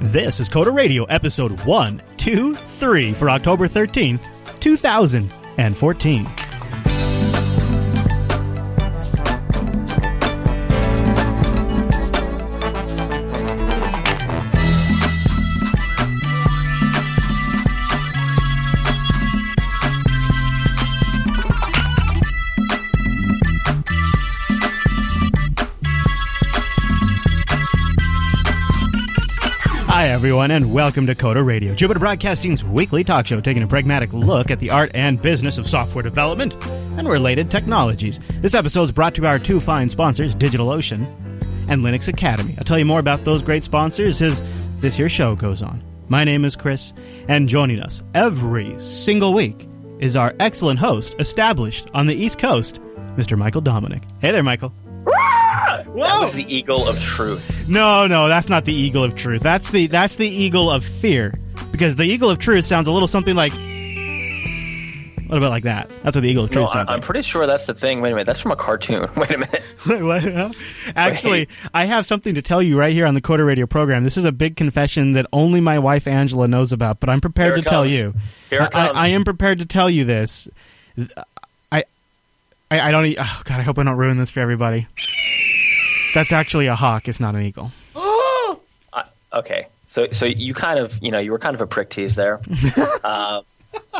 This is Coder Radio, episode 123 for October 13th, 2014. Everyone, and welcome to Coder Radio, Jupiter Broadcasting's weekly talk show taking a pragmatic look at the art and business of software development and related technologies. This episode is brought to you by our two fine sponsors, DigitalOcean and Linux Academy. I'll tell you more about those great sponsors as this here show goes on. My name is Chris, and joining us every single week is our excellent host, established on the East Coast, Mr. Michael Dominick. Hey there, Michael. That was the eagle of truth. No, no, that's not the eagle of truth. That's the that's the eagle of fear. Because the eagle of truth sounds a little something like a little bit like that. That's what the eagle of No, truth I, sounds I'm like. pretty sure that's the thing. Wait a minute, that's from a cartoon. Wait a minute. Wait, what? Actually, I have something to tell you right here on the Coder Radio program. This is a big confession that only my wife Angela knows about, but I'm prepared to it tell you. Here it I, comes. I am prepared to tell you this. I, I, I don't. Oh God, I hope I don't ruin this for everybody. That's actually a hawk. It's not an eagle. I, okay, so so you kind of you know you were kind of a prick tease there. uh,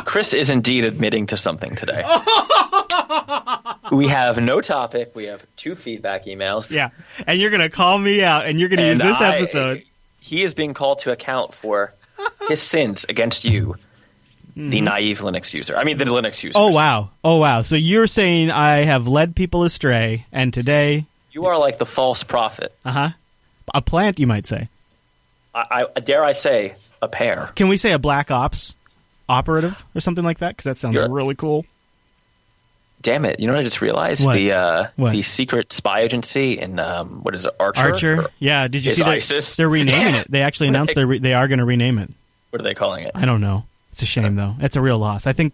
Chris is indeed admitting to something today. we have no topic. We have two feedback emails. Yeah, and you're gonna call me out, and you're gonna use this I- episode. He is being called to account for his sins against you, the naive Linux user. I mean, the Linux user. Oh wow! Oh wow! So you're saying I have led people astray, and today, You are like the false prophet. uh huh, a plant, you might say. I, I dare I say a pair. Can we say a black ops operative or something like that? Because that sounds You're- really cool. Damn it! You know what I just realized? What? The uh, What? the secret spy agency in um, what is it? Archer. Archer, Or- yeah. Did you Is see that ISIS? they're renaming it? They actually announced they're re- they are going to rename it. What are they calling it? I don't know. It's a shame though. It's a real loss. I think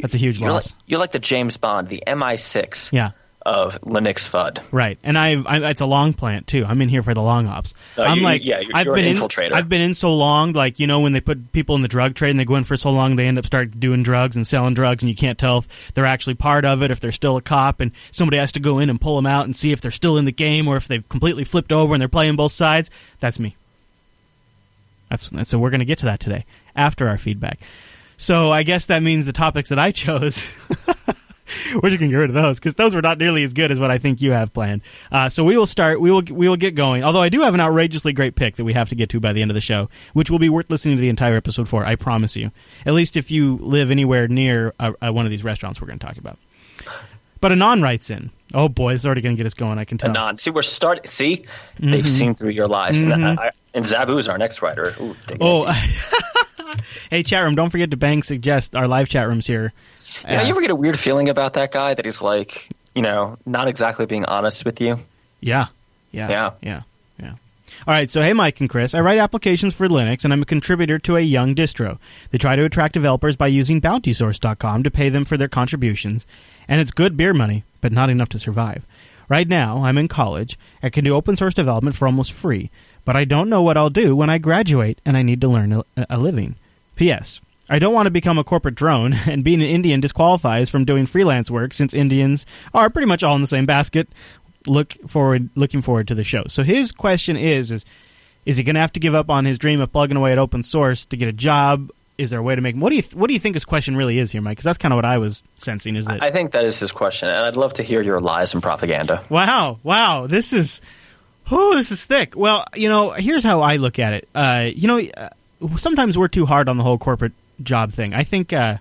that's a huge you're loss. Like, you're like the James Bond, the MI6 Yeah, of Linux FUD. right. And I, I, it's a long plant too. I'm in here for the long ops. No, I'm you- like, yeah, you're- I've you're been an in, infiltrator. I've been in so long, like you know, when they put people in the drug trade and they go in for so long, they end up start doing drugs and selling drugs, and you can't tell if they're actually part of it, if they're still a cop, and somebody has to go in and pull them out and see if they're still in the game or if they've completely flipped over and they're playing both sides. That's me. That's, that's so we're going to get to that today after our feedback. So I guess that means the topics that I chose. We're just gonna get rid of those because those were not nearly as good as what I think you have planned. Uh, so we will start. We will we will get going. Although I do have an outrageously great pick that we have to get to by the end of the show, which will be worth listening to the entire episode for. I promise you. At least if you live anywhere near uh, uh, one of these restaurants we're going to talk about. But Anon writes in. Oh boy, it's already going to get us going. I can tell. Anon. See, we're starting. See, Mm-hmm. they've seen through your lies. And, I, I, and Zabu's our next writer. Ooh, Oh, hey chat room! Don't forget to bang suggest our live chat rooms here. You, know, Uh, you ever get a weird feeling about that guy that he's like, you know, not exactly being honest with you? Yeah. Yeah. Yeah. Yeah. Yeah. All right, so hey, Mike and Chris. I write applications for Linux, and I'm a contributor to a young distro. They try to attract developers by using BountySource.com to pay them for their contributions, and it's good beer money, but not enough to survive. Right now, I'm in college. I can do open source development for almost free, but I don't know what I'll do when I graduate and I need to learn a, a living. P.S. I don't want to become a corporate drone, and being an Indian disqualifies from doing freelance work since Indians are pretty much all in the same basket. Look forward, looking forward to the show. So his question is: is is he going to have to give up on his dream of plugging away at open source to get a job? Is there a way to make? What do you What do you think his question really is here, Mike? Because that's kind of what I was sensing. Is that I think that is his question, and I'd love to hear your lies and propaganda. Wow, wow, this is, oh, this is thick. Well, you know, here's how I look at it. Uh, you know, uh, sometimes we're too hard on the whole corporate job thing. I think, uh,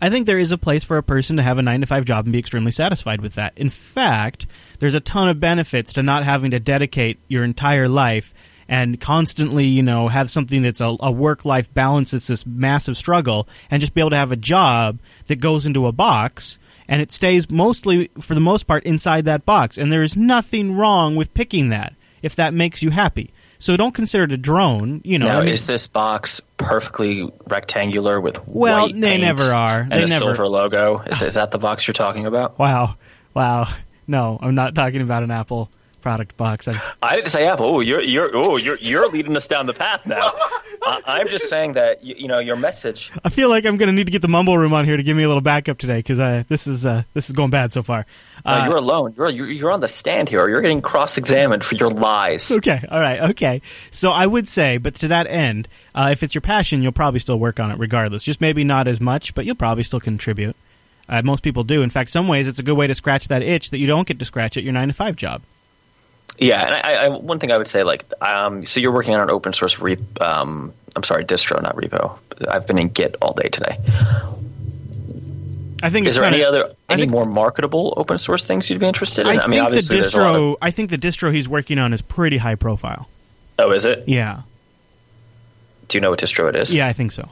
I think there is a place for a person to have a nine to five job and be extremely satisfied with that. In fact, there's a ton of benefits to not having to dedicate your entire life and constantly, you know, have something that's a, a work life balance that's this massive struggle and just be able to have a job that goes into a box and it stays mostly, for the most part, inside that box. And there is nothing wrong with picking that if that makes you happy. So don't consider it a drone. You know, now, I mean, is this box perfectly rectangular with Well, white they never are. and They a never- silver logo? Is, is that the box you're talking about? wow, wow. No, I'm not talking about an Apple product box. I, I didn't say Apple. Oh, you're you're oh you're you're leading us down the path now. I, I'm just saying that you, you know your message. I feel like I'm going to need to get the mumble room on here to give me a little backup today because uh, this is uh, this is going bad so far. Uh, Uh, you're alone. You're, you're you're on the stand here. You're getting cross-examined for your lies. Okay, all right, okay. So I would say, but to that end, uh, if it's your passion, you'll probably still work on it regardless. Just maybe not as much, but you'll probably still contribute. Uh, most people do. In fact, some ways it's a good way to scratch that itch that you don't get to scratch at your nine to five job. Yeah, and I, I, one thing I would say, like, um, so you're working on an open source re- um, I'm sorry, distro, not repo. I've been in Git all day today. I think Is there any kinda- other any think- more marketable open source things you'd be interested in? I, I, think mean, the obviously, lot distro. of, I think the distro he's working on is pretty high profile. oh, is it? Yeah, Do you know what distro it is? yeah, I think so.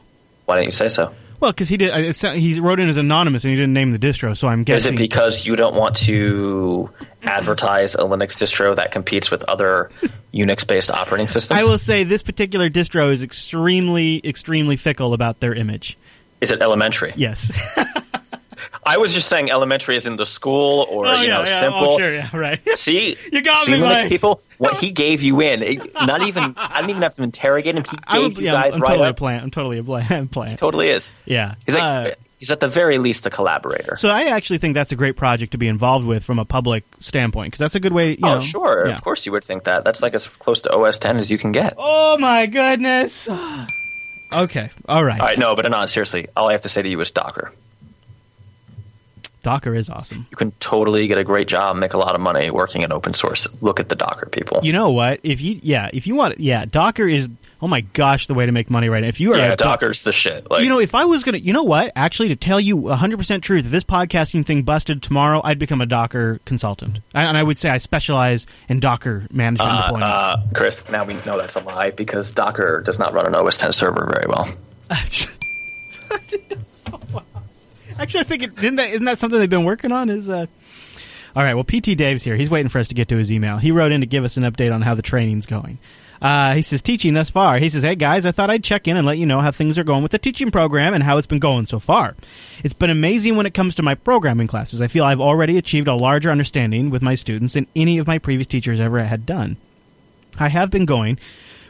Why don't you say so? Well, because he did. he wrote in as anonymous and he didn't name the distro, so I'm guessing. Is it because you don't want to advertise a Linux distro that competes with other Unix-based operating systems? I will say this particular distro is extremely, extremely fickle about their image. Is it elementary? Yes. I was just saying elementary is in the school or oh, you yeah, know yeah. simple. Oh, sure, yeah, right. See, You got see me, Linux Mike. people. What he gave you in, it- not even I didn't even have to interrogate him. He gave I you yeah, guys I'm right totally a plant. I'm totally a plant. Totally is. Yeah. He's like Uh, he's at the very least a collaborator. so I actually think that's a great project to be involved with from a public standpoint because that's a good way. You know, oh, sure. yeah. Of course, you would think that. That's like as close to OS 10 as you can get. Oh my goodness. okay. All right. All right, no, but not seriously. All I have to say to you is Docker. Docker is awesome. You can totally get a great job, make a lot of money working in open source. Look at the Docker people. You know what? If you yeah, if you want yeah, Docker is oh my gosh, the way to make money right now. If you are yeah, a Doc- Docker's the shit. Like, you know, if I was gonna, you know what? Actually, to tell you 100% truth, if this podcasting thing busted tomorrow, I'd become a Docker consultant, and and I would say I specialize in Docker management and deployment. uh, Chris, now we know that's a lie because Docker does not run an OS 10 server very well. Actually, I think it, isn't that isn't that something they've been working on? Is uh, all right. Well, PT Dave's here. He's waiting for us to get to his email. He wrote in to give us an update on how the training's going. Uh, he says teaching thus far. He says, "Hey guys, I thought I'd check in and let you know how things are going with the teaching program and how it's been going so far. It's been amazing when it comes to my programming classes. I feel I've already achieved a larger understanding with my students than any of my previous teachers ever had done. I have been going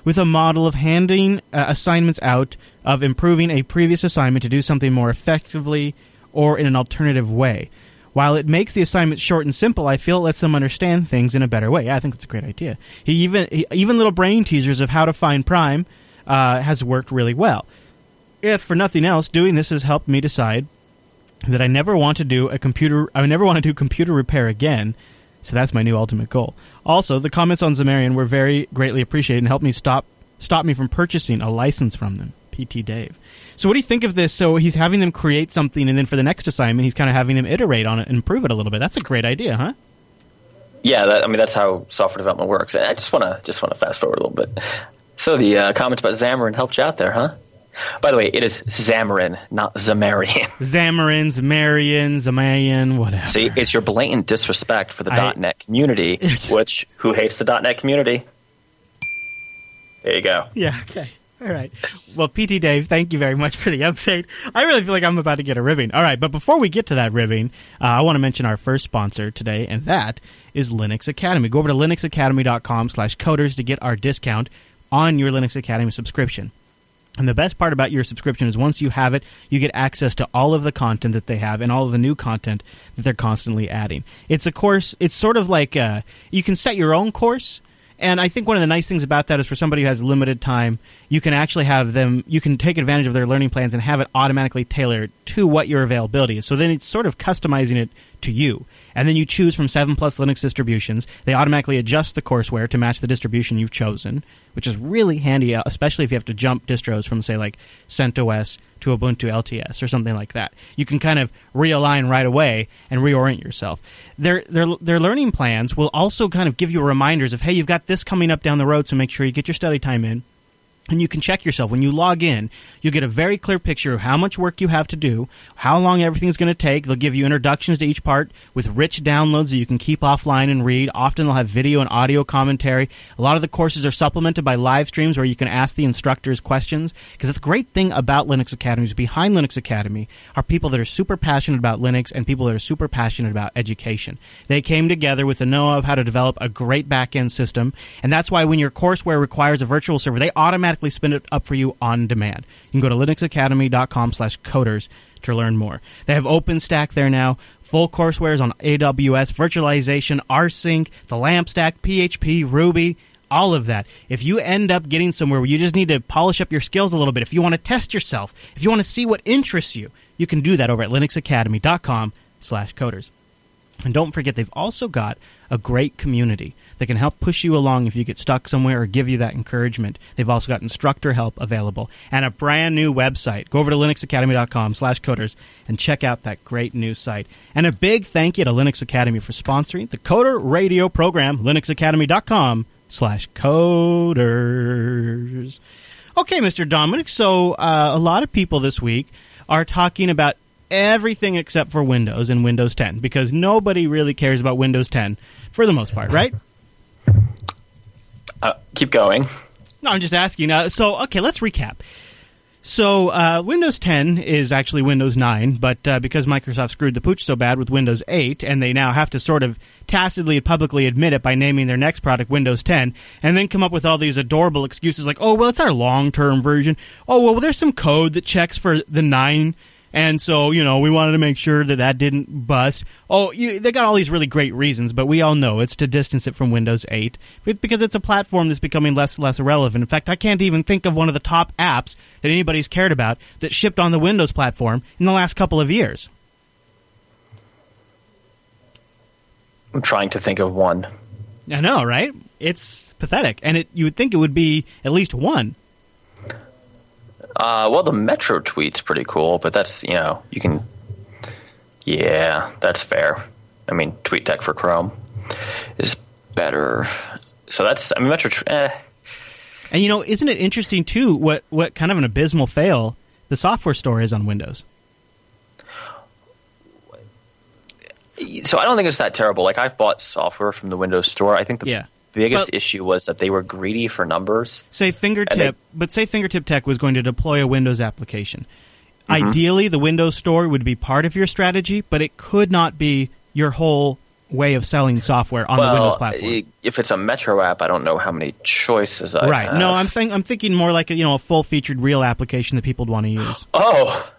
with a model of handing uh, assignments out, of improving a previous assignment to do something more effectively or in an alternative way. While it makes the assignment short and simple, I feel it lets them understand things in a better way. Yeah, I think that's a great idea. He even he, even little brain teasers of how to find prime uh, has worked really well. If for nothing else, doing this has helped me decide that I never want to do a computer. I never want to do computer repair again. So that's my new ultimate goal. Also, the comments on Zamarian were very greatly appreciated and helped me stop stop me from purchasing a license from them. PT Dave. So what do you think of this? So he's having them create something, and then for the next assignment, he's kind of having them iterate on it and improve it a little bit. That's a great idea, huh? Yeah, that, I mean that's how software development works. And I just want to just want to fast forward a little bit. So the uh, comment about Xamarin helped you out there, huh? By the way, it is Xamarin, not Xamarin. Xamarin, Zamarian, Zamarian, whatever. See, it's your blatant disrespect for the I- .NET community, which who hates the .NET community? There you go. Yeah, okay. All right. Well, PT Dave, thank you very much for the update. I really feel like I'm about to get a ribbing. All right, but before we get to that ribbing, uh, I want to mention our first sponsor today, and that is Linux Academy. Go over to linuxacademy.com slash coders to get our discount on your Linux Academy subscription. And the best part about your subscription is once you have it, you get access to all of the content that they have and all of the new content that they're constantly adding. It's a course, it's sort of like uh, you can set your own course. And I think one of the nice things about that is for somebody who has limited time, you can actually have them, you can take advantage of their learning plans and have it automatically tailored to what your availability is. So then it's sort of customizing it to you. And then you choose from seven plus Linux distributions. They automatically adjust the courseware to match the distribution you've chosen, which is really handy, uh, especially if you have to jump distros from, say, like CentOS to Ubuntu LTS or something like that. You can kind of realign right away and reorient yourself. Their, their, their learning plans will also kind of give you reminders of, hey, you've got this coming up down the road, so make sure you get your study time in. And you can check yourself. When you log in you'll get a very clear picture of how much work you have to do how long everything's going to take. They'll give you introductions to each part with rich downloads that you can keep offline and read. Often they'll have video and audio commentary. A lot of the courses are supplemented by live streams where you can ask the instructors questions. Because the great thing about linux academy is behind linux academy are people that are super passionate about linux and people that are super passionate about education. They came together with the know of how to develop a great back-end system and that's why when your courseware requires a virtual server they automatically automatically spin it up for you on demand. You can go to linuxacademy.com slash coders to learn more. They have OpenStack there now, full courseware on AWS, virtualization, rsync, the LAMP stack, PHP, Ruby, all of that. If you end up getting somewhere where you just need to polish up your skills a little bit, if you want to test yourself, if you want to see what interests you, you can do that over at linuxacademy.com slash coders. And don't forget, they've also got a great community that can help push you along if you get stuck somewhere or give you that encouragement. They've also got instructor help available and a brand new website. Go over to linuxacademy.com slash coders and check out that great new site. And a big thank you to Linux Academy for sponsoring the Coder Radio program, linuxacademy.com slash coders. Okay, Mr. Dominick, so uh, a lot of people this week are talking about everything except for Windows and Windows 10 because nobody really cares about Windows 10 for the most part, right? Uh, keep going. No, I'm just asking. Uh, so, okay, let's recap. So, uh, Windows 10 is actually Windows 9, but uh, because Microsoft screwed the pooch so bad with Windows 8, and they now have to sort of tacitly and publicly admit it by naming their next product Windows 10, and then come up with all these adorable excuses like, oh, well, it's our long term version. Oh, well, there's some code that checks for the 9 and so, you know, we wanted to make sure that that didn't bust. Oh, you, they got all these really great reasons, but we all know it's to distance it from Windows 8 because it's a platform that's becoming less and less irrelevant. In fact, I can't even think of one of the top apps that anybody's cared about that shipped on the Windows platform in the last couple of years. I'm trying to think of one. I know, right? It's pathetic, and it you would think it would be at least one. Uh, well, the MetroTwit's pretty cool, but that's you know you can. Yeah, that's fair. I mean, TweetDeck for Chrome is better. So that's I mean Metro. Eh. And you know, isn't it interesting too? What what kind of an abysmal fail the software store is on Windows. So I don't think it's that terrible. Like I've bought software from the Windows Store. I think the yeah biggest but, issue was that they were greedy for numbers. Say Fingertip, they, but say Fingertip Tech was going to deploy a Windows application. Mm-hmm. Ideally, the Windows Store would be part of your strategy, but it could not be your whole way of selling software on well, the Windows platform. If it's a Metro app, I don't know how many choices I right. Have. No, I'm think, I'm thinking more like a, you know a full featured real application that people would want to use. Oh.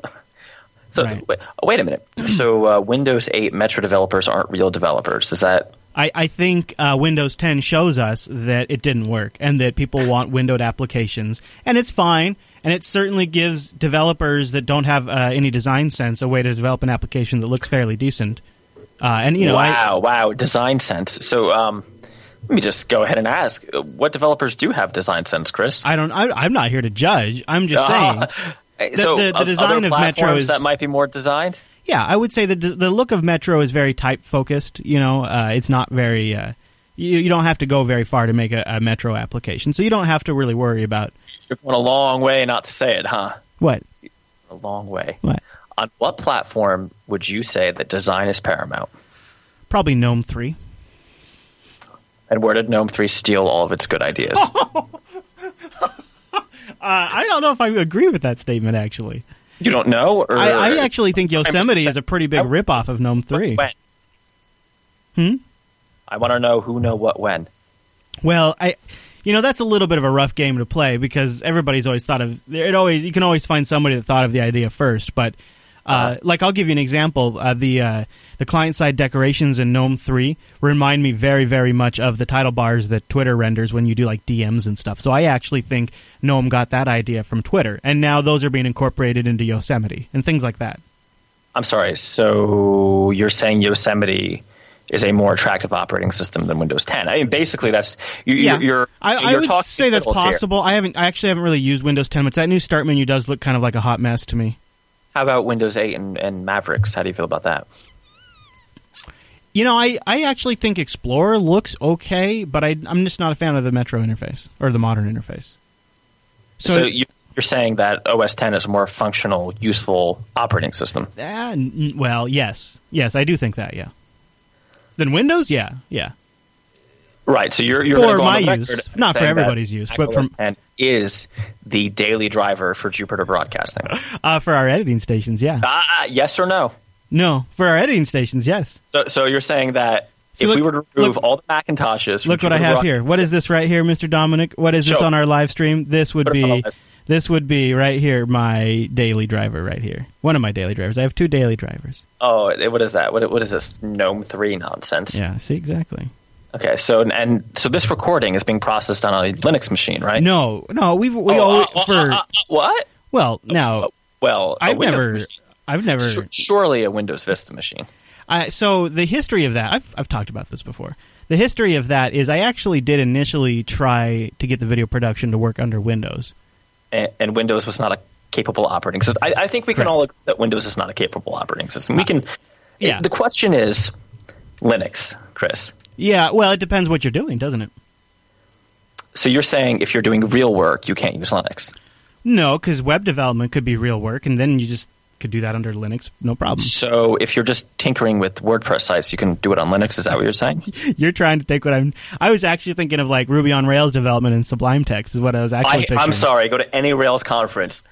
So right. wait, wait, a minute. so uh, Windows 8 Metro developers aren't real developers. Is that I, I think uh, Windows 10 shows us that it didn't work and that people want windowed applications, and it's fine. And it certainly gives developers that don't have uh, any design sense a way to develop an application that looks fairly decent. Uh, and you know, wow, I, wow, design sense. So, um, let me just go ahead and ask: What developers do have design sense, Chris? I don't. I, am not here to judge. I'm just saying. so, the, the, the design of Metro is that might be more designed. Yeah, I would say that the look of Metro is very type focused. You know, uh, it's not very. Uh, you, you, don't have to go very far to make a, a, Metro application, so you don't have to really worry about. You're going a long way not to say it, huh? What? A long way. What? On what platform would you say that design is paramount? Probably GNOME three. And where did GNOME three steal all of its good ideas? uh, I don't know if I agree with that statement. Actually, you don't know? Or, I, I actually think Yosemite is a pretty big ripoff of GNOME 3. When? Hmm? I want to know who know what when. Well, I you know that's a little bit of a rough game to play because everybody's always thought of it always you can always find somebody that thought of the idea first, but uh, uh-huh. like I'll give you an example. Uh, the uh, the client side decorations in GNOME 3 remind me very, very much of the title bars that Twitter renders when you do like DMs and stuff. So I actually think GNOME got that idea from Twitter, and now those are being incorporated into Yosemite and things like that. I'm sorry. So you're saying Yosemite is a more attractive operating system than Windows 10. I mean, basically, that's you, yeah. You're, you're, I, you're I would say that's possible. Here. I haven't. I actually haven't really used Windows 10, but that new Start menu does look kind of like a hot mess to me. How about Windows 8 and, and Mavericks? How do you feel about that? You know, I, I actually think Explorer looks okay, but I, I'm just not a fan of the Metro interface or the modern interface. So, So- you, you're saying that OS 10 is a more functional, useful operating system. Ah, well, yes, yes, I do think that. Yeah. Then Windows, yeah, yeah. Right. So you're, you're For gonna go on my use, not for everybody's use, but from- is the daily driver for Jupiter Broadcasting. Uh, for our editing stations, yeah. Ah, yes or no? No, for our editing stations, yes. So, so you're saying that So if look- we were to remove look- all the Macintoshes, Look what I have here. What is this right here, Mr. Dominick? What is this Show. on our live stream? This would Put be this would be right here my daily driver right here. One of my daily drivers. I have two daily drivers. Oh, what is that? What, what is this GNOME three nonsense? Yeah, see exactly. Okay, so and so this recording is being processed on a Linux machine, right? No, no, we've we Oh, always uh, uh, for uh, uh, what? well now well, I've Windows never machine. I've never Su- surely a Windows Vista machine. I, so the history of that I've I've talked about this before. The history of that is I actually did initially try to get the video production to work under Windows. and, and Windows was not a capable operating system. I, I think we can Correct. all agree that Windows is not a capable operating system. We can. Yeah. The question is Linux, Chris. Yeah, well, it depends what you're doing, doesn't it? So you're saying if you're doing real work, you can't use Linux. No, because web development could be real work, and then you just could do that under Linux, no problem. So if you're just tinkering with WordPress sites, you can do it on Linux. Is that what you're saying? You're trying to take what I'm. I was actually thinking of like Ruby on Rails development in Sublime Text is what I was actually I, I'm sorry. Go to any Rails conference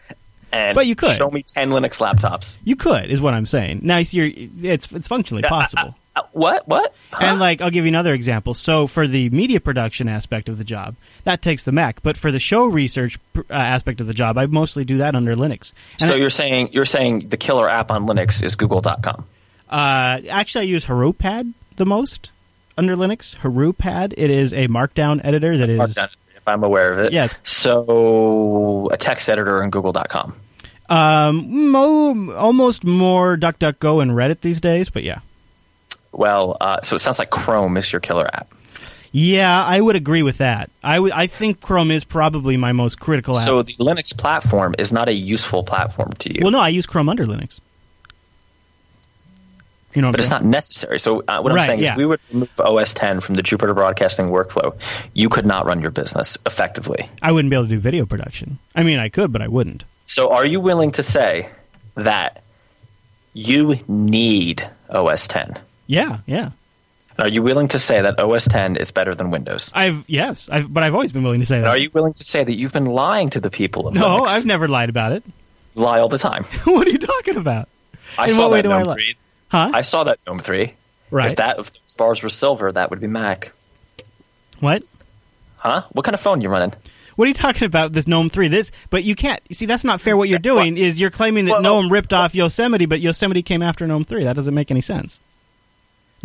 and But you could. show me ten Linux laptops. You could, is what I'm saying. Now, you see, you're, it's it's functionally possible. Uh, what? What? Huh? And like, I'll give you another example. So for the media production aspect of the job, that takes the Mac. But for the show research pr- uh, aspect of the job, I mostly do that under Linux. And so I- you're saying you're saying the killer app on Linux is Google.com. uh, actually, I use Haroopad the most under Linux. Haroopad. It is a Markdown editor that is. Markdown, if I'm aware of it. Yeah, it's- So a text editor in Google.com. Um, mo- almost more DuckDuckGo and Reddit these days, but yeah. Well, uh, so it sounds like Chrome is your killer app. Yeah, I would agree with that. I I think Chrome is probably my most critical app. So the Linux platform is not a useful platform to you, well, no, I use Chrome under Linux. You know, but it's saying? not necessary. So uh, what Right, I'm saying yeah. is, we would remove OS 10 from the Jupiter Broadcasting workflow. You could not run your business effectively. I wouldn't be able to do video production. I mean, I could, but I wouldn't. So are you willing to say that you need OS 10? Yeah, yeah. Are you willing to say that OS 10 is better than Windows? I've yes, I've but I've always been willing to say that. are you willing to say that you've been lying to the people of no, Linux? I've never lied about it. lie all the time. what are you talking about? I In saw that do I GNOME 3. Huh? I saw that GNOME 3. right. If that if those bars were silver, that would be Mac. what? Huh? What kind of phone you running? What are you talking about? This GNOME three? This, but you can't. See, that's not fair. What you're doing is you're claiming that Well, GNOME ripped off Yosemite, but Yosemite came after GNOME three. That doesn't make any sense.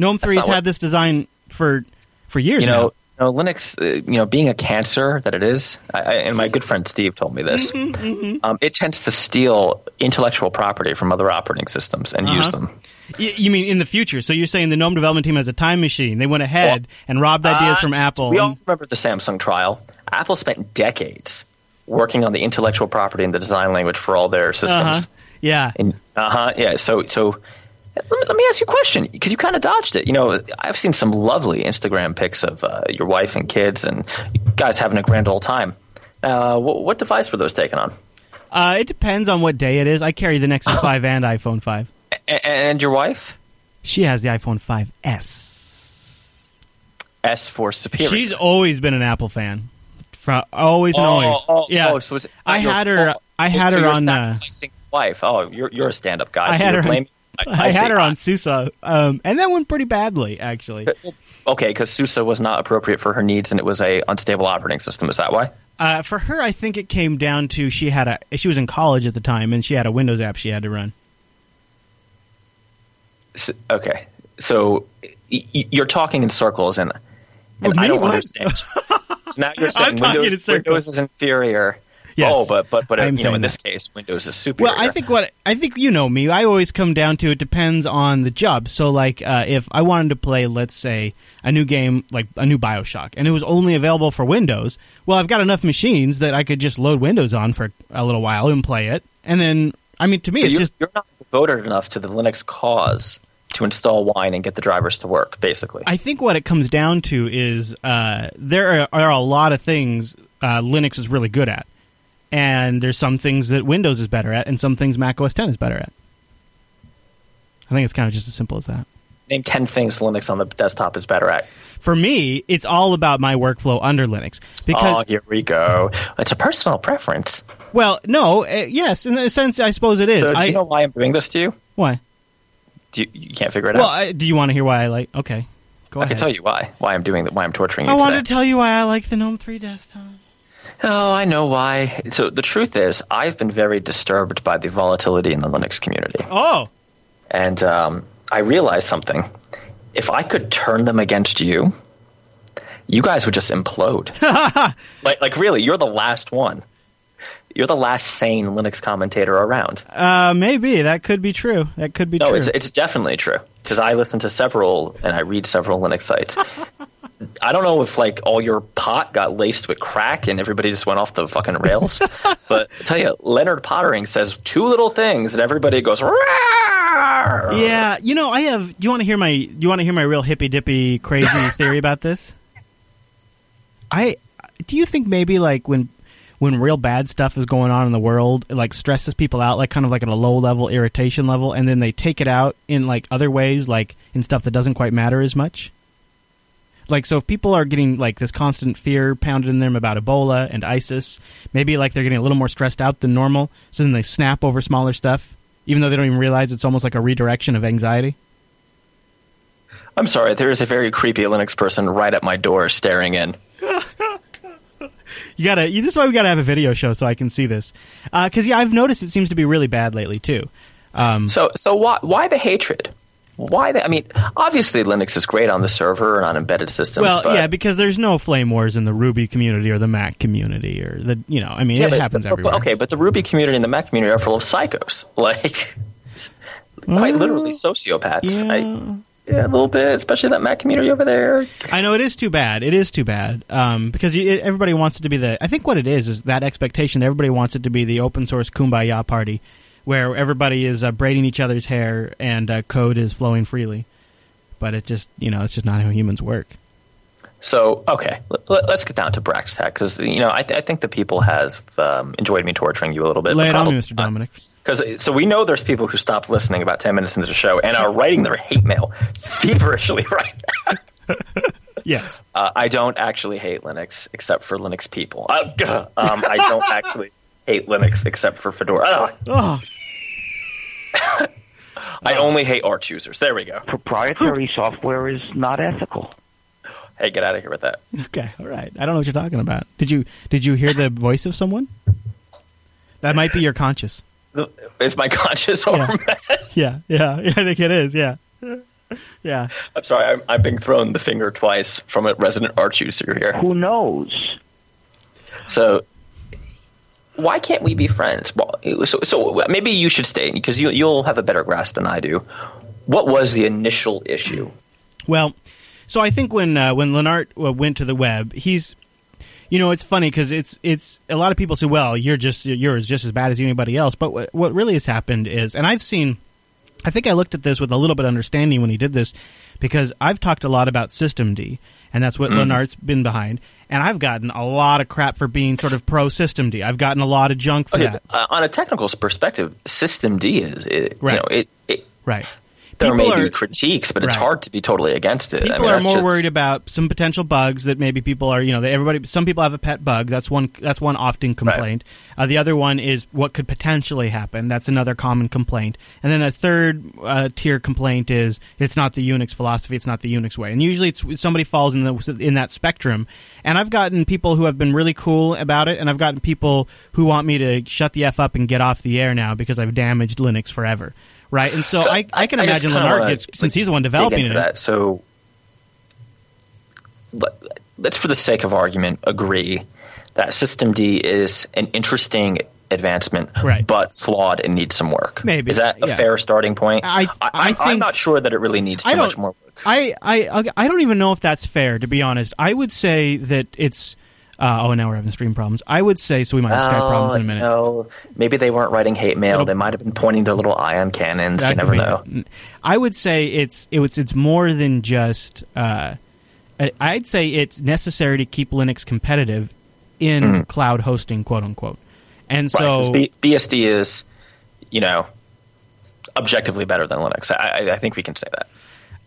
GNOME not what- had this design for for years You now. know, you know, Linux. Uh, you know, being a cancer that it is, I, I, and my good friend Steve told me this. Mm-hmm, Um, it tends to steal intellectual property from other operating systems and use Uh-huh. them. Y- you mean in the future? So you're saying the GNOME development team has a time machine? They went ahead and robbed ideas Uh, from Apple. We all remember the Samsung trial. Apple spent decades working on the intellectual property and the design language for all their systems. uh-huh. Yeah. Uh huh, yeah. So so let me, let me ask you a question because you kind of dodged it. You know, I've seen some lovely Instagram pics of uh, your wife and kids, and you guys having a grand old time. Uh, what, what device were those taken on? Uh, it depends on what day it is. I carry the Nexus 5 and iPhone 5. A- and your wife? She has the iPhone 5S. S for superior. She's always been an Apple fan. Always and oh, always. oh, yeah. oh, so I had her- fault. I had So her on, uh, sacrificing your wife. Oh, you're you're a stand-up guy. I so had her blaming- I, had see. her on SUSE, um, and that went pretty badly, actually. Okay, because SUSE was not appropriate for her needs, and it was a unstable operating system. Is that why? Uh, for her, I think it came down to she had a she was in college at the time, and she had a Windows app she had to run. S- Okay, so y- you're talking in circles, and and? I don't What? understand. so now you're saying talking Windows, in circles. Windows is inferior. Yes, oh, but but but uh, I'm you know, in this that. case, Windows is superior. Well, I think what I think you know me. I always come down to it depends on the job. So, like, uh, if I wanted to play, let's say, a new game like a new Bioshock, and it was only available for Windows, well, I've got enough machines that I could just load Windows on for a little while and play it, and then, I mean, to me, So it's you're, just you're not devoted enough to the Linux cause to install Wine and get the drivers to work. Basically, I think what it comes down to is uh, there are, are a lot of things uh, Linux is really good at. And there's some things that Windows is better at, and some things Mac OS 10 is better at. I think it's kind of just as simple as that. Name 10 things Linux on the desktop is better at. For me, it's all about my workflow under Linux because oh, here we go. It's a personal preference. well, no, uh, yes, in a sense, I suppose it is. So, do I, you know why I'm doing this to you? why? Do you, you can't figure it out? Well, out? I, do you want to hear why I like? Okay, go I ahead. I can tell you why. Why I'm doing that. Why I'm torturing you I wanted to tell you why I like the GNOME 3 desktop. Oh, I know why. So the truth is, I've been very disturbed by the volatility in the Linux community, Oh, and um, I realized something. If I could turn them against you, you guys would just implode. like, like really, you're the last one. You're the last sane Linux commentator around. uh, maybe that could be true. That could be No, true. it's it's definitely true because I listen to several and I read several Linux sites. I don't know if like all your pot got laced with crack and everybody just went off the fucking rails, but I tell you, Lennart Poettering says two little things and everybody goes. "Rawr!" Yeah, you know, I have. Do you want to hear my? Do you want to hear my real hippy dippy crazy theory about this? I do you think maybe like when when real bad stuff is going on in the world, it like stresses people out, like kind of like at a low level irritation level, and then they take it out in like other ways, like in stuff that doesn't quite matter as much. Like so, if people are getting like this constant fear pounded in them about Ebola and ISIS, maybe like they're getting a little more stressed out than normal, so then they snap over smaller stuff, even though they don't even realize it's almost like a redirection of anxiety. I'm sorry, there is a very creepy Linux person right at my door staring in. You gotta. This is why we gotta have a video show so I can see this. Because yeah, I've noticed it seems to be really bad lately too. Um, So, so why why the hatred? Why the? I mean, obviously Linux is great on the server and on embedded systems. well, yeah, because there's no flame wars in the Ruby community or the Mac community or the you know. I mean, Yeah, it but- happens but- everywhere. Okay, but the Ruby community and the Mac community are full of psychos, like quite literally sociopaths. Yeah. I, yeah, a little bit, especially that Mac community over there. I know it is too bad. It is too bad um, because you, it, everybody wants it to be the. I think what it is is that expectation. that Everybody wants it to be the open source kumbaya party, where everybody is uh, braiding each other's hair and uh, code is flowing freely. But it just you know it's just not how humans work. So, okay, let, us get down to brass tack because you know I, th- I think the people have um, enjoyed me torturing you a little bit. Lay it on me, Mr. Dominick. Because so we know there's people who stopped listening about ten minutes into the show and are writing their hate mail feverishly right now. Yes. Uh, I don't actually hate Linux except for Linux people. Uh, um, I don't actually hate Linux except for Fedora. Uh, Oh, I only hate Arch users. There we go. proprietary software is not ethical. Hey, get out of here with that. okay. All right. I don't know what you're talking about. Did you did you hear the voice of someone? That might be your conscious. It's my conscious or Yeah. Yeah. Yeah. Yeah. I think it is. Yeah. Yeah. I'm sorry. I'm, I'm being thrown the finger twice from a resident Arch user here. Who knows? So why can't we be friends? Well, so, so maybe you should stay because you, you'll have a better grasp than I do. What was the initial issue? Well, so I think when uh, when Lennart uh, went to the web, he's, you know, it's funny because it's it's a lot of people say, well, you're just you're as just as bad as anybody else. But what what really has happened is, and I've seen, I think I looked at this with a little bit of understanding when he did this, because I've talked a lot about systemd, and that's what Lennart's been behind, and I've gotten a lot of crap for being sort of pro systemd. I've gotten a lot of junk for Okay, that. uh, on a technical perspective, System D is it, Right. you know it, it Right. There may are- be critiques, but it's hard to be totally against it. I People mean, are more just- worried about some potential bugs that maybe people are, you know, that everybody. Some people have a pet bug. That's one. That's one often complaint. Uh, the other one is what could potentially happen. That's another common complaint. And then a third uh, tier complaint is it's not the Unix philosophy. It's not the Unix way. And usually it's somebody falls in the in that spectrum. And I've gotten people who have been really cool about it, and I've gotten people who want me to shut the f up and get off the air now because I've damaged Linux forever. Right, and so I, I can I imagine Lennart gets since he's the one developing it. that. So let, let's, for the sake of argument, agree that System D is an interesting advancement, Right. but flawed and needs some work. Maybe, is that a yeah. fair starting point? I- I am think- not sure that it really needs too I much more work. I, I I don't even know if that's fair. To be honest, I would say that it's. Uh, oh, now we're having stream problems. I would say so. We might have Skype problems in a minute. No, maybe they weren't writing hate mail. It'll- they might have been pointing their little ion cannons. You never be know. I would say it's it was it's more than just. Uh, I'd say it's necessary to keep Linux competitive in Mm-hmm. cloud hosting, quote unquote. And Right, so B- BSD is, you know, objectively better than Linux. I, I think we can say that.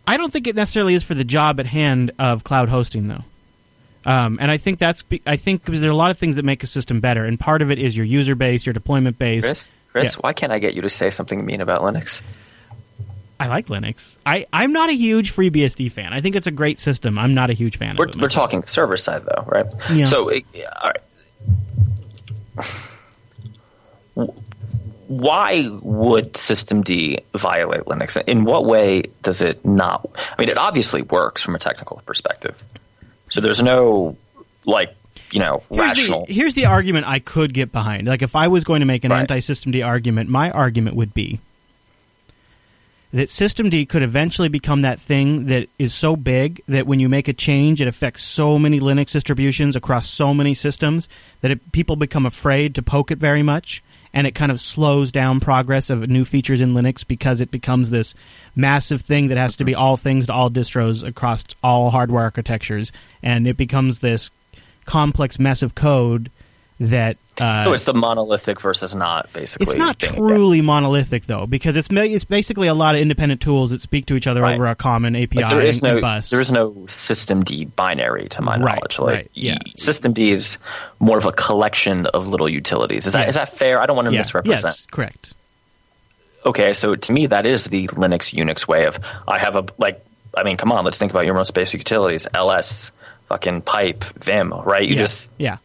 I don't think it necessarily is for the job at hand of cloud hosting, though. Um, and I think that's be- I think because there are a lot of things that make a system better, and part of it is your user base, your deployment base. Chris, Chris, Yeah. why can't I get you to say something mean about Linux? I like Linux. I I'm not a huge FreeBSD fan. I think it's a great system. I'm not a huge fan We're, of it. we're talking server side though, right? Yeah. So, uh, all right. Why would systemd violate Linux? In what way does it not? I mean, it obviously works from a technical perspective. So there's no like you know Here's rational. the, here's the argument I could get behind. Like if I was going to make an Right. anti-systemd argument, my argument would be that systemd could eventually become that thing that is so big that when you make a change, it affects so many Linux distributions across so many systems that it, people become afraid to poke it very much, and it kind of slows down progress of new features in Linux because it becomes this massive thing that has to be mm-hmm. all things to all distros across all hardware architectures, and it becomes this complex mess of code that. Uh, so it's the monolithic versus not basically. it's not truly monolithic though, because it's ma- it's basically a lot of independent tools that speak to each other Right. over a common API Like there is and, and no bus. there is no systemd binary to my Right, knowledge. Like right, yeah. systemd is more of a collection of little utilities. Is that Yeah. is that fair? I don't want to yeah. misrepresent. Yes, correct. Okay, so to me that is the Linux Unix way of I have a like I mean, come on, let's think about your most basic utilities. LS, fucking pipe, Vim, right? You yeah. just yeah.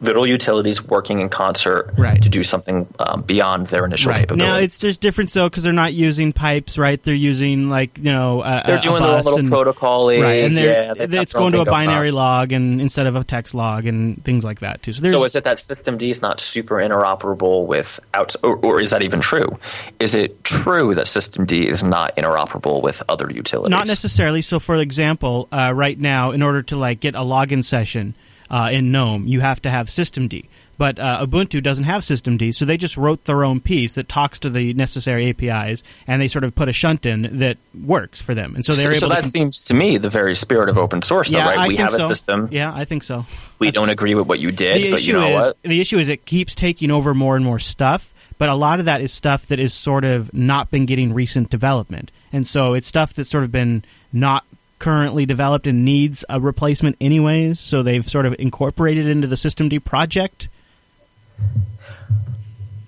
Little utilities working in concert Right. to do something um, beyond their initial Right capability. now, it's there's difference though because they're not using pipes, right? They're using like you know a, they're a- a doing own bus little and, protocol right? And they're, yeah, it's going to a thing going on. binary log and instead of a text log and things like that too. So there's So is it that System D is not super interoperable with out, or, or is that even true? Is it true that System D is not interoperable with other utilities? Not necessarily. So, for example, uh, right now, in order to like get a login session uh, in GNOME, you have to have systemd. But uh, Ubuntu doesn't have systemd, so they just wrote their own piece that talks to the necessary APIs, and they sort of put a shunt in that works for them. And so So, they're so able that to. seems to me the very spirit of open source, yeah, though, right? I we have a system. Yeah, I think so. We don't agree with what you did, the but you know is what? the issue is it keeps taking over more and more stuff but a lot of that is stuff that is sort of not been getting recent development and so it's stuff that's sort of been not currently developed and needs a replacement anyways so they've sort of incorporated into the systemd project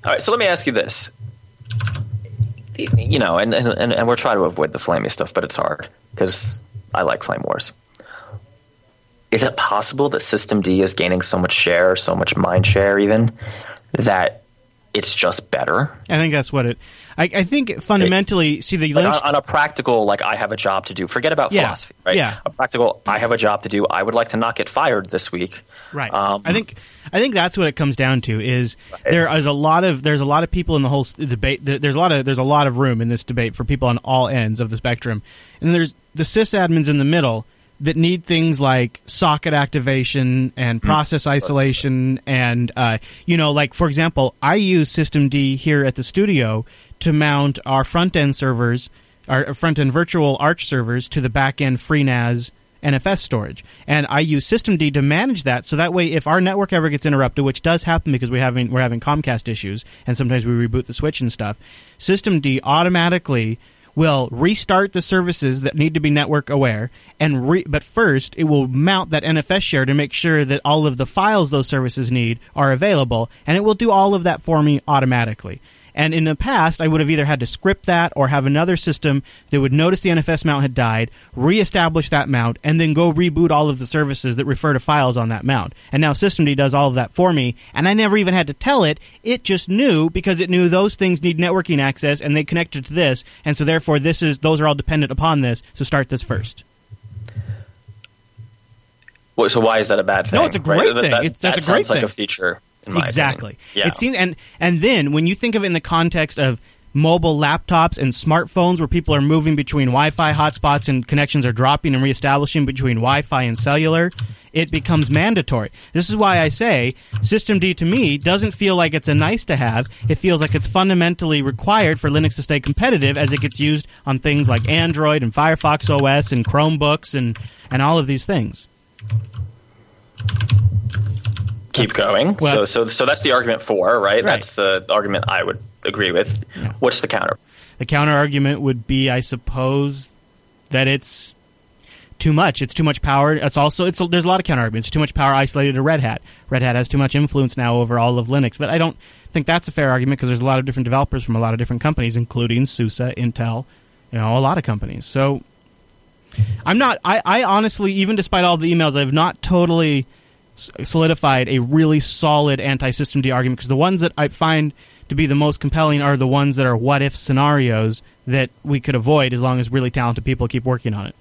All right, so let me ask you this. You know, and, and, and we're trying to avoid the flamey stuff, but it's hard because I like flame wars. Is it possible that System D is gaining so much share, so much mind share, even that it's just better? i think that's what it i, I think fundamentally see the Like linux on, on a practical, like I have a job to do. Forget about Yeah, philosophy, right? yeah. A practical, I have a job to do. I would like to not get fired this week. Right. Um, I think I think that's what it comes down to. Is there is a lot of there's a lot of people in the whole debate. there- There's a lot of there's a lot of room in this debate for people on all ends of the spectrum, and there's the sysadmins in the middle that need things like socket activation and process isolation and uh, you know like for example i use systemd here at the studio to mount our front end servers our front end virtual arch servers to the back end FreeNAS NFS storage. And I use systemd to manage that so that way if our network ever gets interrupted, which does happen because we're having we're having Comcast issues and sometimes we reboot the switch and stuff, systemd automatically will restart the services that need to be network aware and re- but first it will mount that NFS share to make sure that all of the files those services need are available and it will do all of that for me automatically. And in the past, I would have either had to script that or have another system that would notice the NFS mount had died, reestablish that mount, and then go reboot all of the services that refer to files on that mount. And now systemd does all of that for me, and I never even had to tell it. It just knew because it knew those things need networking access and they connected to this, and so therefore this is those are all dependent upon this. So start this first. So why is that a bad thing? No, it's a right? great That- thing. that- It's- that's that a great sounds like thing. a feature. Exactly. Yeah. It seems and and then when you think of it in the context of mobile laptops and smartphones where people are moving between Wi-Fi hotspots and connections are dropping and reestablishing between Wi-Fi and cellular, it becomes mandatory. This is why I say System D to me doesn't feel like it's a nice to have. It feels like it's fundamentally required for Linux to stay competitive as it gets used on things like Android and Firefox OS and Chromebooks and and all of these things. Keep going. well, so that's- so so that's the argument for right. Right. That's the argument I would agree with. Yeah. What's the counter? The counter argument would be, I suppose, that it's too much. It's too much power. It's also it's there's a lot of counter arguments. It's too much power isolated to Red Hat. Red Hat has too much influence now over all of Linux. But I don't think that's a fair argument because there's a lot of different developers from a lot of different companies, including SUSE, Intel, you know, a lot of companies. So I'm not. I, I honestly, even despite all the emails, I've not totally solidified a really solid anti-system D argument because the ones that I find to be the most compelling are the ones that are what if scenarios that we could avoid as long as really talented people keep working on it.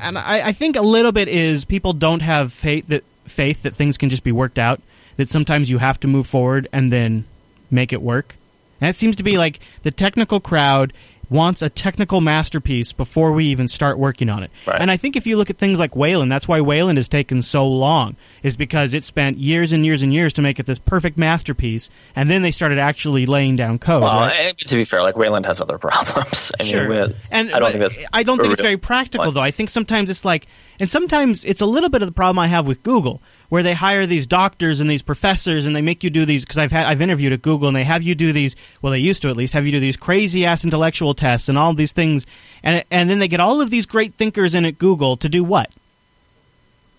And I, I think a little bit is people don't have faith that faith that things can just be worked out. That sometimes you have to move forward and then make it work. And it seems to be like the technical crowd wants a technical masterpiece before we even start working on it. Right. And I think if you look at things like Wayland, that's why Wayland has taken so long, is because it spent years and years and years to make it this perfect masterpiece, and then they started actually laying down code. Well, right? to be fair, like Wayland has other problems. I Sure. mean, we- and I don't think that's. I don't think it's very practical What? though. I think sometimes it's like, and sometimes it's a little bit of the problem I have with Google, where they hire these doctors and these professors, and they make you do these. Because I've had I've interviewed at Google, and they have you do these. Well, they used to at least have you do these crazy ass intellectual tests and all these things, and and then they get all of these great thinkers in at Google to do what?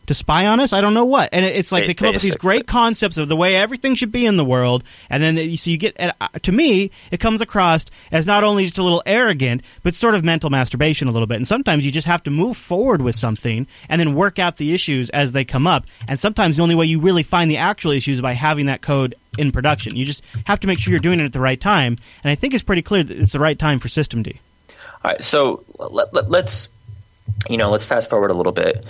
To spy on us. I don't know what. And it's like they come up with these great concepts of the way everything should be in the world, and then you so you get. uh, To me, it comes across as not only just a little arrogant, but sort of mental masturbation a little bit. And sometimes you just have to move forward with something and then work out the issues as they come up. And sometimes the only way you really find the actual issues is by having that code in production. You just have to make sure you're doing it at the right time. And I think it's pretty clear that it's the right time for systemd. All right, so let, let, let's you know let's fast forward a little bit.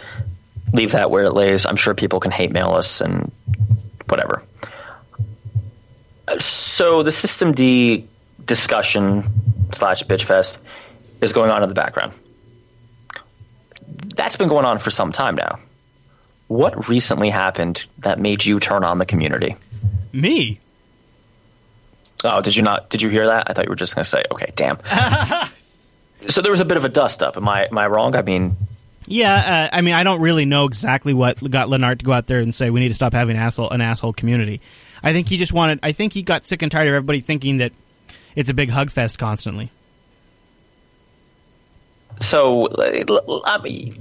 Leave that where it lays. I'm sure people can hate mail us and whatever. So the systemd discussion slash bitch fest is going on in the background. That's been going on for some time now. What recently happened that made you turn on the community? Me? Oh, did you not? Did you hear that? I thought you were just going to say, "Okay, damn." so there was a bit of a dust up. Am I am I wrong? I mean, Yeah, uh, I mean, I don't really know exactly what got Lennart to go out there and say we need to stop having asshole, an asshole community. I think he just wanted. I think he got sick and tired of everybody thinking that it's a big hug fest constantly. so I mean,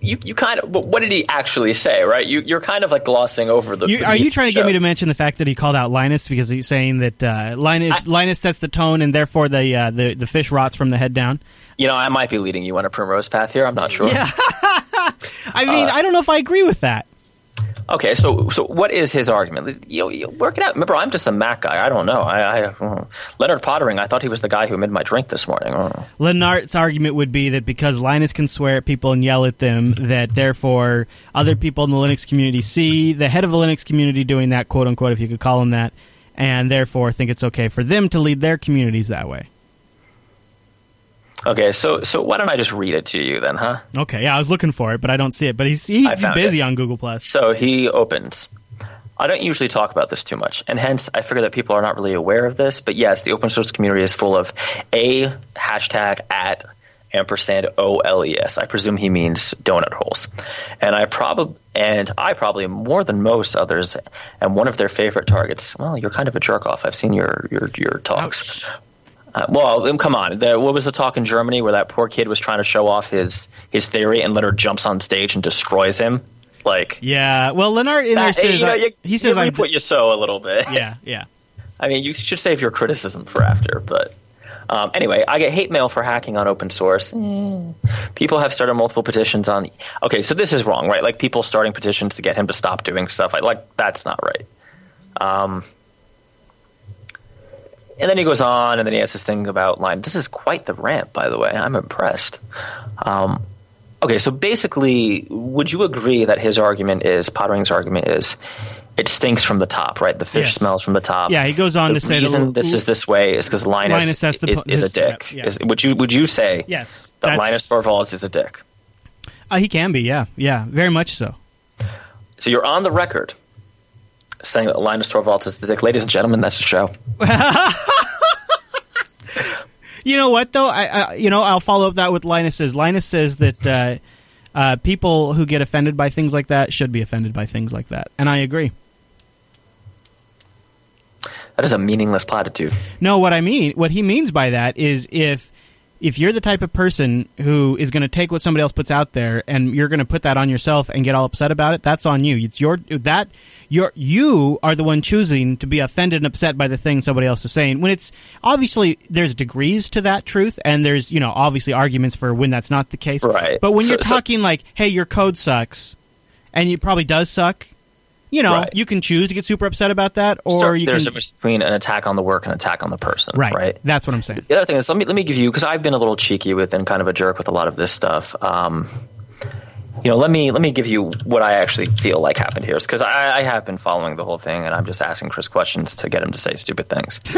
you you kind of. But what did he actually say? Right? You you're kind of like glossing over the. You, are you trying to show. get me to mention the fact that he called out Linus because he's saying that uh, Linus I- Linus sets the tone and therefore the uh, the the fish rots from the head down? You know, I might be leading you on a primrose path here. I'm not sure. Yeah. I mean, Uh, I don't know if I agree with that. Okay, so so what is his argument? You, you work it out. Remember, I'm just a Mac guy. I don't know. I, I uh, Leonard Poettering. I thought he was the guy who made my drink this morning. Oh. Lennart's argument would be that because Linus can swear at people and yell at them, that therefore other people in the Linux community see the head of the Linux community doing that, quote unquote, if you could call him that, and therefore think it's okay for them to lead their communities that way. Okay, so so why don't I just read it to you then, huh? Okay, yeah, I was looking for it, but I don't see it. But he's, he's busy it. on Google Plus. So he opens. I don't usually talk about this too much, and hence I figure that people are not really aware of this. But yes, the open source community is full of a hashtag at ampersand O L E S. I presume he means donut holes, and I probably and I probably more than most others am one of their favorite targets. Well, you're kind of a jerk off. I've seen your your your talks. Uh, well, um, come on. The, what was the talk in Germany where that poor kid was trying to show off his his theory and later jumps on stage and destroys him? Like Yeah, well, Lennart in there says you know, you, he says reap what you sow a little bit. yeah, yeah. I mean, you should save your criticism for after. But um, anyway, I get hate mail for hacking on open source. Mm. People have started multiple petitions on. Okay, so this is wrong, right? Like people starting petitions to get him to stop doing stuff. I, like that's not right. Um, and then he goes on, and then he has this thing about line. This is quite the rant, by the way. I'm impressed. Um, okay, so basically, would you agree that his argument is Poettering's argument is it stinks from the top, right? The fish Yes. smells from the top. Yeah, he goes on the to say the reason this is this way is because Linus, Linus the is, po- is a dick. yeah, yeah. Is, would you would you say Yes, that Linus Torvalds is a dick? Uh, he can be, yeah, yeah, very much so. So you're on the record saying that Linus Torvalds is the dick. Ladies and gentlemen, that's the show. You know what though? I, I you know I'll follow up that with Linus says. Linus says that uh, Uh, people who get offended by things like that should be offended by things like that, and I agree. That is a meaningless platitude. No, what I mean, what he means by that is if if you're the type of person who is going to take what somebody else puts out there and you're going to put that on yourself and get all upset about it, that's on you. It's your that you're you are the one choosing to be offended and upset by the thing somebody else is saying. When it's obviously there's degrees to that truth, and there's you know obviously arguments for when that's not the case. Right. But when So- you're so- talking like, hey, your code sucks, and it probably does suck. You know, Right. you can choose to get super upset about that, or So you there's can a difference between an attack on the work and an attack on the person. right. Right. That's what I'm saying. The other thing is, let me let me give you because I've been a little cheeky with and kind of a jerk with a lot of this stuff. Um, you know, let me let me give you what I actually feel like happened here, because I, I have been following the whole thing, and I'm just asking Chris questions to get him to say stupid things.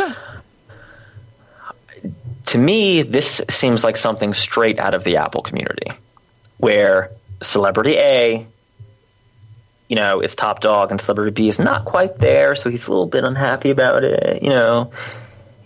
to me, this seems like something straight out of the Apple community, where celebrity A, you know, is top dog, and celebrity B is not quite there, so he's a little bit unhappy about it. You know,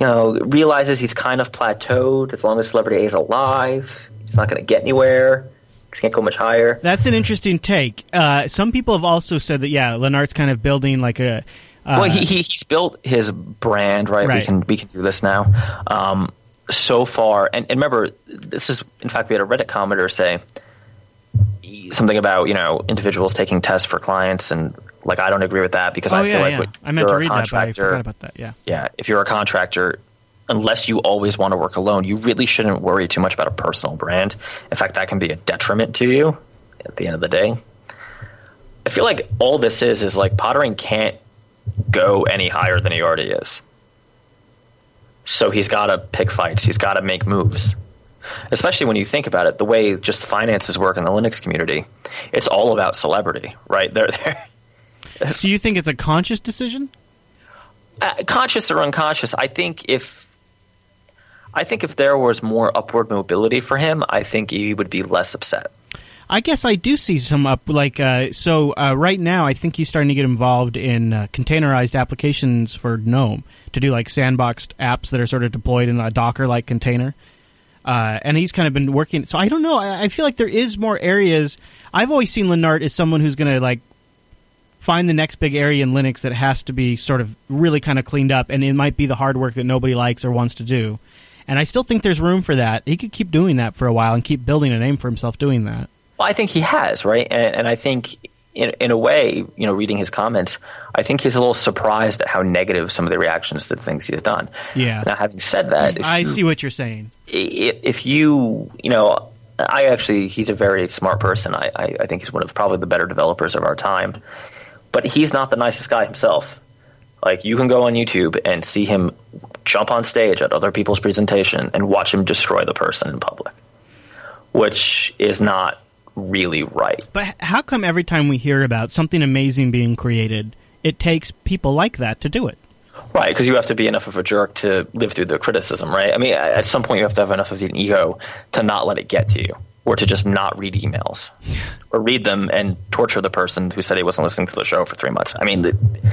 you know, realizes he's kind of plateaued as long as celebrity A is alive. He's not going to get anywhere. He can't go much higher. That's an interesting take. Uh, some people have also said that yeah, Lennart's kind of building like a. Uh, well, he, he he's built his brand, right? Right. We can we can do this now. Um, so far, and, and remember, this is in fact we had a Reddit commenter say something about you know individuals taking tests for clients, and like I don't agree with that because oh I feel yeah, like yeah. what- I meant to read that, but I contractor- forgot about that. Yeah. yeah, if you're a contractor, unless you always want to work alone, you really shouldn't worry too much about a personal brand. In fact, that can be a detriment to you at the end of the day. I feel like all this is is like Poettering can't go any higher than he already is. So he's got to pick fights. He's got to make moves. Especially when you think about it, the way just finances work in the Linux community, it's all about celebrity, right? They're, they're So you think it's a conscious decision? uh, conscious or unconscious, I think if I think if there was more upward mobility for him, I think he would be less upset. I guess I do see some up like uh, so. Uh, right now, I think he's starting to get involved in uh, containerized applications for GNOME to do like sandboxed apps that are sort of deployed in a Docker-like container. Uh, and he's kind of been working. So I don't know. I, I feel like there is more areas. I've always seen Lennart as someone who's going to like find the next big area in Linux that has to be sort of really kind of cleaned up, and it might be the hard work that nobody likes or wants to do. And I still think there's room for that. He could keep doing that for a while and keep building a name for himself doing that. Well, I think he has, right? And, and I think, in, in a way, you know, reading his comments, I think he's a little surprised at how negative some of the reactions to the things he's done. Yeah. Now, having said that, I you- see what you're saying. if you you know i actually he's a very smart person I, I i think he's one of probably the better developers of our time but he's not the nicest guy himself like you can go on youtube and see him jump on stage at other people's presentation and watch him destroy the person in public which is not really right But how come every time we hear about something amazing being created, it takes people like that to do it? Right, because you have to be enough of a jerk to live through the criticism, right? I mean, at some point you have to have enough of an ego to not let it get to you, or to just not read emails, or read them and torture the person who said he wasn't listening to the show for three months. I mean, the, you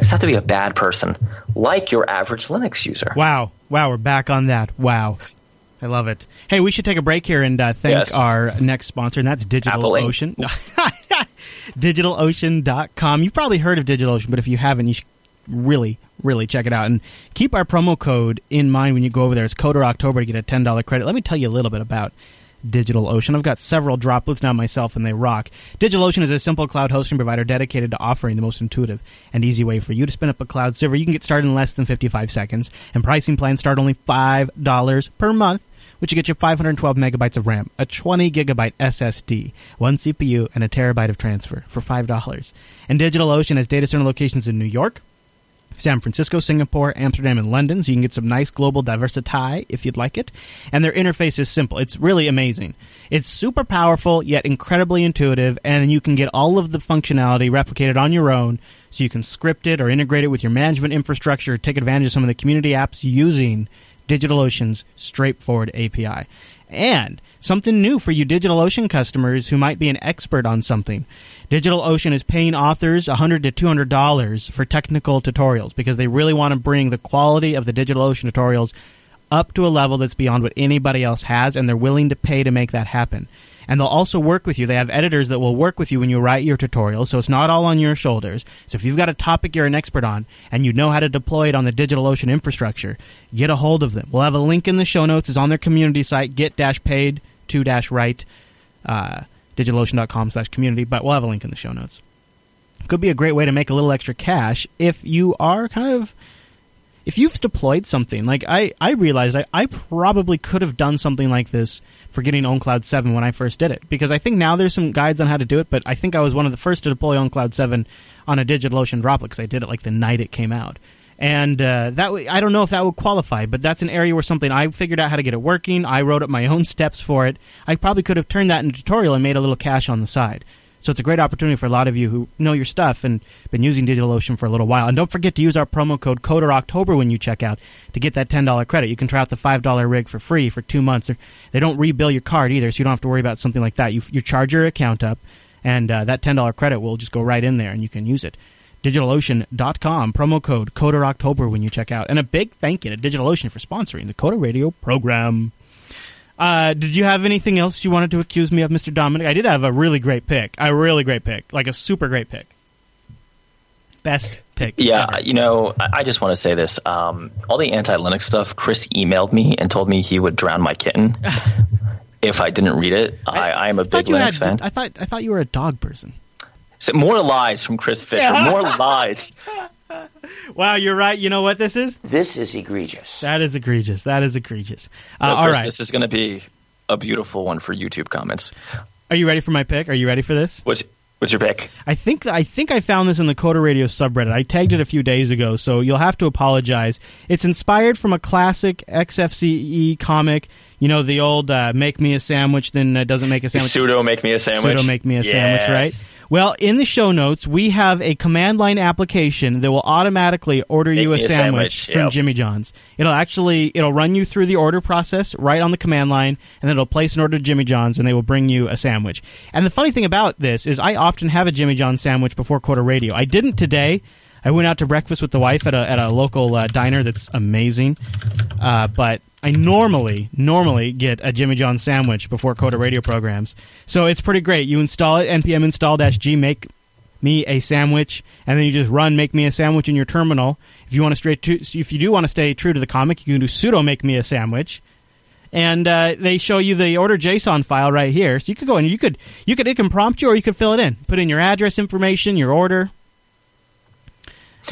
just have to be a bad person, like your average Linux user. Wow. Wow, we're back on that. Wow. I love it. Hey, we should take a break here and uh, thank Yes. our next sponsor, and that's. DigitalOcean. DigitalOcean.com. You've probably heard of DigitalOcean, but if you haven't, you should really, really check it out. And keep our promo code in mind when you go over there. It's Coder October to get a $10 credit. Let me tell you a little bit about DigitalOcean. I've got several droplets now myself, and they rock. DigitalOcean is a simple cloud hosting provider dedicated to offering the most intuitive and easy way for you to spin up a cloud server. You can get started in less than 55 seconds, and pricing plans start only $5 per month, which will get you 512 megabytes of RAM, a 20 gigabyte SSD, one CPU, and a terabyte of transfer for $5. And DigitalOcean has data center locations in New York, San Francisco, Singapore, Amsterdam, and London, so you can get some nice global diversity if you'd like it. And their interface is simple. It's really amazing. It's super powerful, yet incredibly intuitive, and you can get all of the functionality replicated on your own, so you can script it or integrate it with your management infrastructure, take advantage of some of the community apps using DigitalOcean's straightforward API. And something new for you DigitalOcean customers who might be an expert on something. DigitalOcean is paying authors 100 to $200 for technical tutorials because they really want to bring the quality of the DigitalOcean tutorials up to a level that's beyond what anybody else has, and they're willing to pay to make that happen. And they'll also work with you. They have editors that will work with you when you write your tutorials, so it's not all on your shoulders. So if you've got a topic you're an expert on and you know how to deploy it on the DigitalOcean infrastructure, get a hold of them. We'll have a link in the show notes. It's on their community site, get-paid to-write, uh, digitalocean.com slash community, but we'll have a link in the show notes. Could be a great way to make a little extra cash if you are kind of if you've deployed something like I, I realized I, I probably could have done something like this for getting OwnCloud 7 when I first did it. Because I think now there's some guides on how to do it but I think I was one of the first to deploy OwnCloud 7 on a DigitalOcean droplet because I did it like the night it came out. And uh, that w- I don't know if that would qualify but that's an area where something I figured out how to get it working. I wrote up my own steps for it. I probably could have turned that into a tutorial and made a little cash on the side so it's a great opportunity for a lot of you who know your stuff and been using DigitalOcean for a little while. And don't forget to use our promo code CODEROctober when you check out to get that $10 credit. You can try out the $5 rig for free for two months. They do not rebill your card either, so you don't have to worry about something like that. You, you charge your account up, and uh, that $10 credit will just go right in there and you can use it. DigitalOcean.com, promo code CODEROctober when you check out. And a big thank you to DigitalOcean for sponsoring the Coder Radio program. Uh, did you have anything else you wanted to accuse me of, Mr. Dominick? I did have a really great pick. A really great pick. Like a super great pick. Best pick. Yeah, ever. you know, I just want to say this. Um, all the anti Linux stuff, Chris emailed me and told me he would drown my kitten if I didn't read it. I, I am a big Linux had, fan. I thought I thought you were a dog person. So more lies from Chris Fisher. More lies. Wow, you're right. You know what this is? This is egregious. That is egregious. That is egregious. Uh, No, all Chris, right. This is going to be a beautiful one for YouTube comments. Are you ready for my pick? Are you ready for this? What's what's your pick? I think I think I found this in the Coder Radio subreddit. I tagged it a few days ago, so you'll have to apologize. It's inspired from a classic XKCD comic. You know the old uh, "Make me a sandwich, then uh, doesn't make a sandwich." Sudo make me a sandwich. Sudo make me a sandwich, right? Well, in the show notes, we have a command line application that will automatically order Make you a a sandwich, sandwich, from yep. Jimmy John's. It'll actually it'll run you through the order process right on the command line, and then it'll place an order to Jimmy John's, and they will bring you a sandwich. And the funny thing about this is, I often have a Jimmy John's sandwich before Coder Radio. I didn't today. I went out to breakfast with the wife at a at a local uh, diner that's amazing, uh, but I normally normally get a Jimmy John's sandwich before Coder Radio programs. So it's pretty great. You install it npm install dash g make me a sandwich, and then you just run make me a sandwich in your terminal. If you want to stray to, if you do want to stay true to the comic, you can do sudo make me a sandwich. And uh, they show you the order JSON file right here, so you could go and You could, you could, it can prompt you, or you could fill it in. Put in your address information, your order,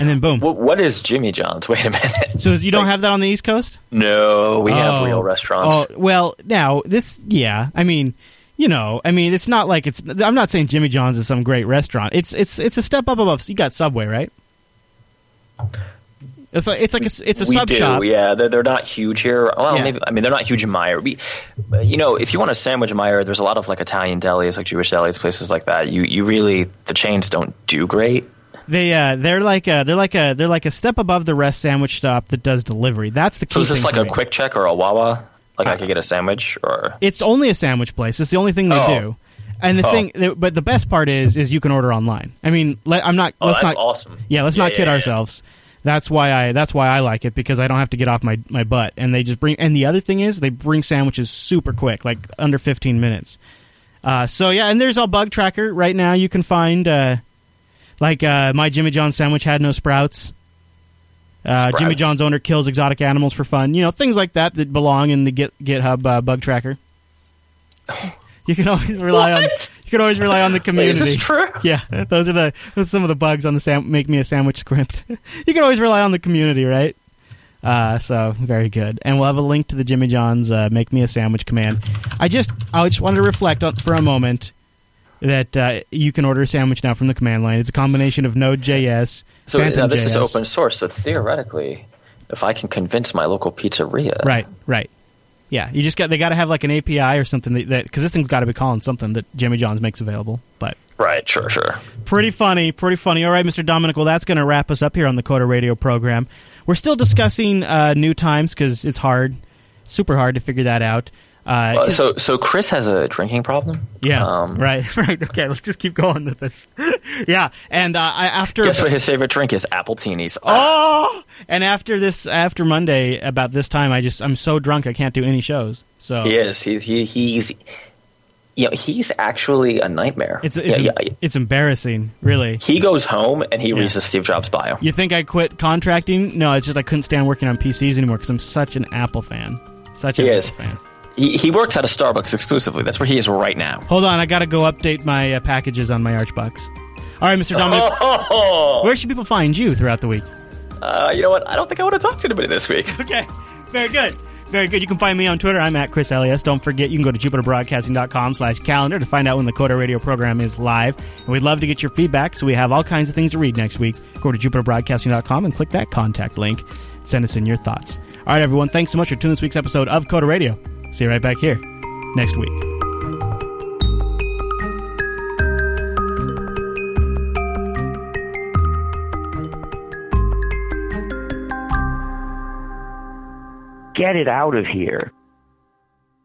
and then boom. What, what is Jimmy John's? Wait a minute. So you don't have that on the East Coast? No, we have Oh. real restaurants. Oh well, now this, yeah. I mean, you know, I mean, it's not like it's. I'm not saying Jimmy John's is some great restaurant. It's it's it's a step up above. You got Subway, right? It's like it's like a, it's a we sub do, shop. yeah. They're, they're not huge here. Well, Yeah. maybe I mean they're not huge in Meyer. We, you know, if you want a sandwich in Meyer, there's a lot of like Italian delis, like Jewish delis, places like that. You you really the chains don't do great. They uh, they're like a, they're like a they're like a step above the rest sandwich stop that does delivery. That's the key. So is this like a me. quick check or a Wawa? Like Uh, I could get a sandwich or It's only a sandwich place. It's the only thing they Oh. do. And the Oh. thing, but the best part is, is you can order online. I mean, let, I'm not. oh, let's that's not. awesome. Yeah, let's Yeah, not yeah, kid yeah. ourselves. That's why I that's why I like it because I don't have to get off my, my butt and they just bring and the other thing is they bring sandwiches super quick like under 15 minutes. Uh, so yeah, and there's a bug tracker right now you can find uh, like uh, my Jimmy John sandwich had no sprouts. Uh, Jimmy John's owner kills exotic animals for fun. You know things like that that belong in the Git, GitHub uh, bug tracker. You can always rely on What? you can always rely on the Wait, community. is this true? Yeah, those are the those are some of the bugs on the sam- make me a sandwich script. you can always rely on the community, right? Uh, so very good, and we'll have a link to the Jimmy John's uh, make me a sandwich command. I just I just wanted to reflect on for a moment that uh, you can order a sandwich now from the command line. It's a combination of Node.js, So now Phantom this is open source. So theoretically, if I can convince my local pizzeria, Right, right. Yeah, you just got they got to have like an API or something that because this thing's got to be calling something that Jimmy John's makes available. But right, sure, sure. Pretty funny, pretty funny. All right, Mr. Dominick. Well, that's going to wrap us up here on the Coder Radio program. We're still discussing uh, new times because it's hard, super hard to figure that out. Uh, Well, so so Chris has a drinking problem. yeah, Um, right, right. Okay, let's just keep going with this. yeah, and uh, I, after Guess what his favorite drink is? Appletinis. oh, and after this, after Monday, about this time, I just I'm so drunk I can't do any shows. So He is. He's he he's you know, he's actually a nightmare. It's it's, yeah, yeah. it's embarrassing, really. He goes home and he reads the Steve Jobs bio. You think I quit contracting? No, it's just I couldn't stand working on PCs anymore because I'm such an Apple fan. Such an He Apple is. fan. He, he works at a Starbucks exclusively. That's where he is right now. Hold on, I gotta go update my uh, packages on my Archbox. All right, Mr. Dominick, Oh, where should people find you throughout the week? uh, you know what? I don't think I want to talk to anybody this week. Okay, very good. Very good. You can find me on Twitter. I'm at ChrisLAS. Don't forget, you can go to jupiterbroadcasting.com slash calendar to find out when the Coder Radio program is live. And we'd love to get your feedback, so we have all kinds of things to read next week. Go to jupiterbroadcasting.com and click that contact link. Send us in your thoughts. All right, everyone. Thanks so much for tuning this week's episode of Coder Radio. See you right back here next week. Get it out of here.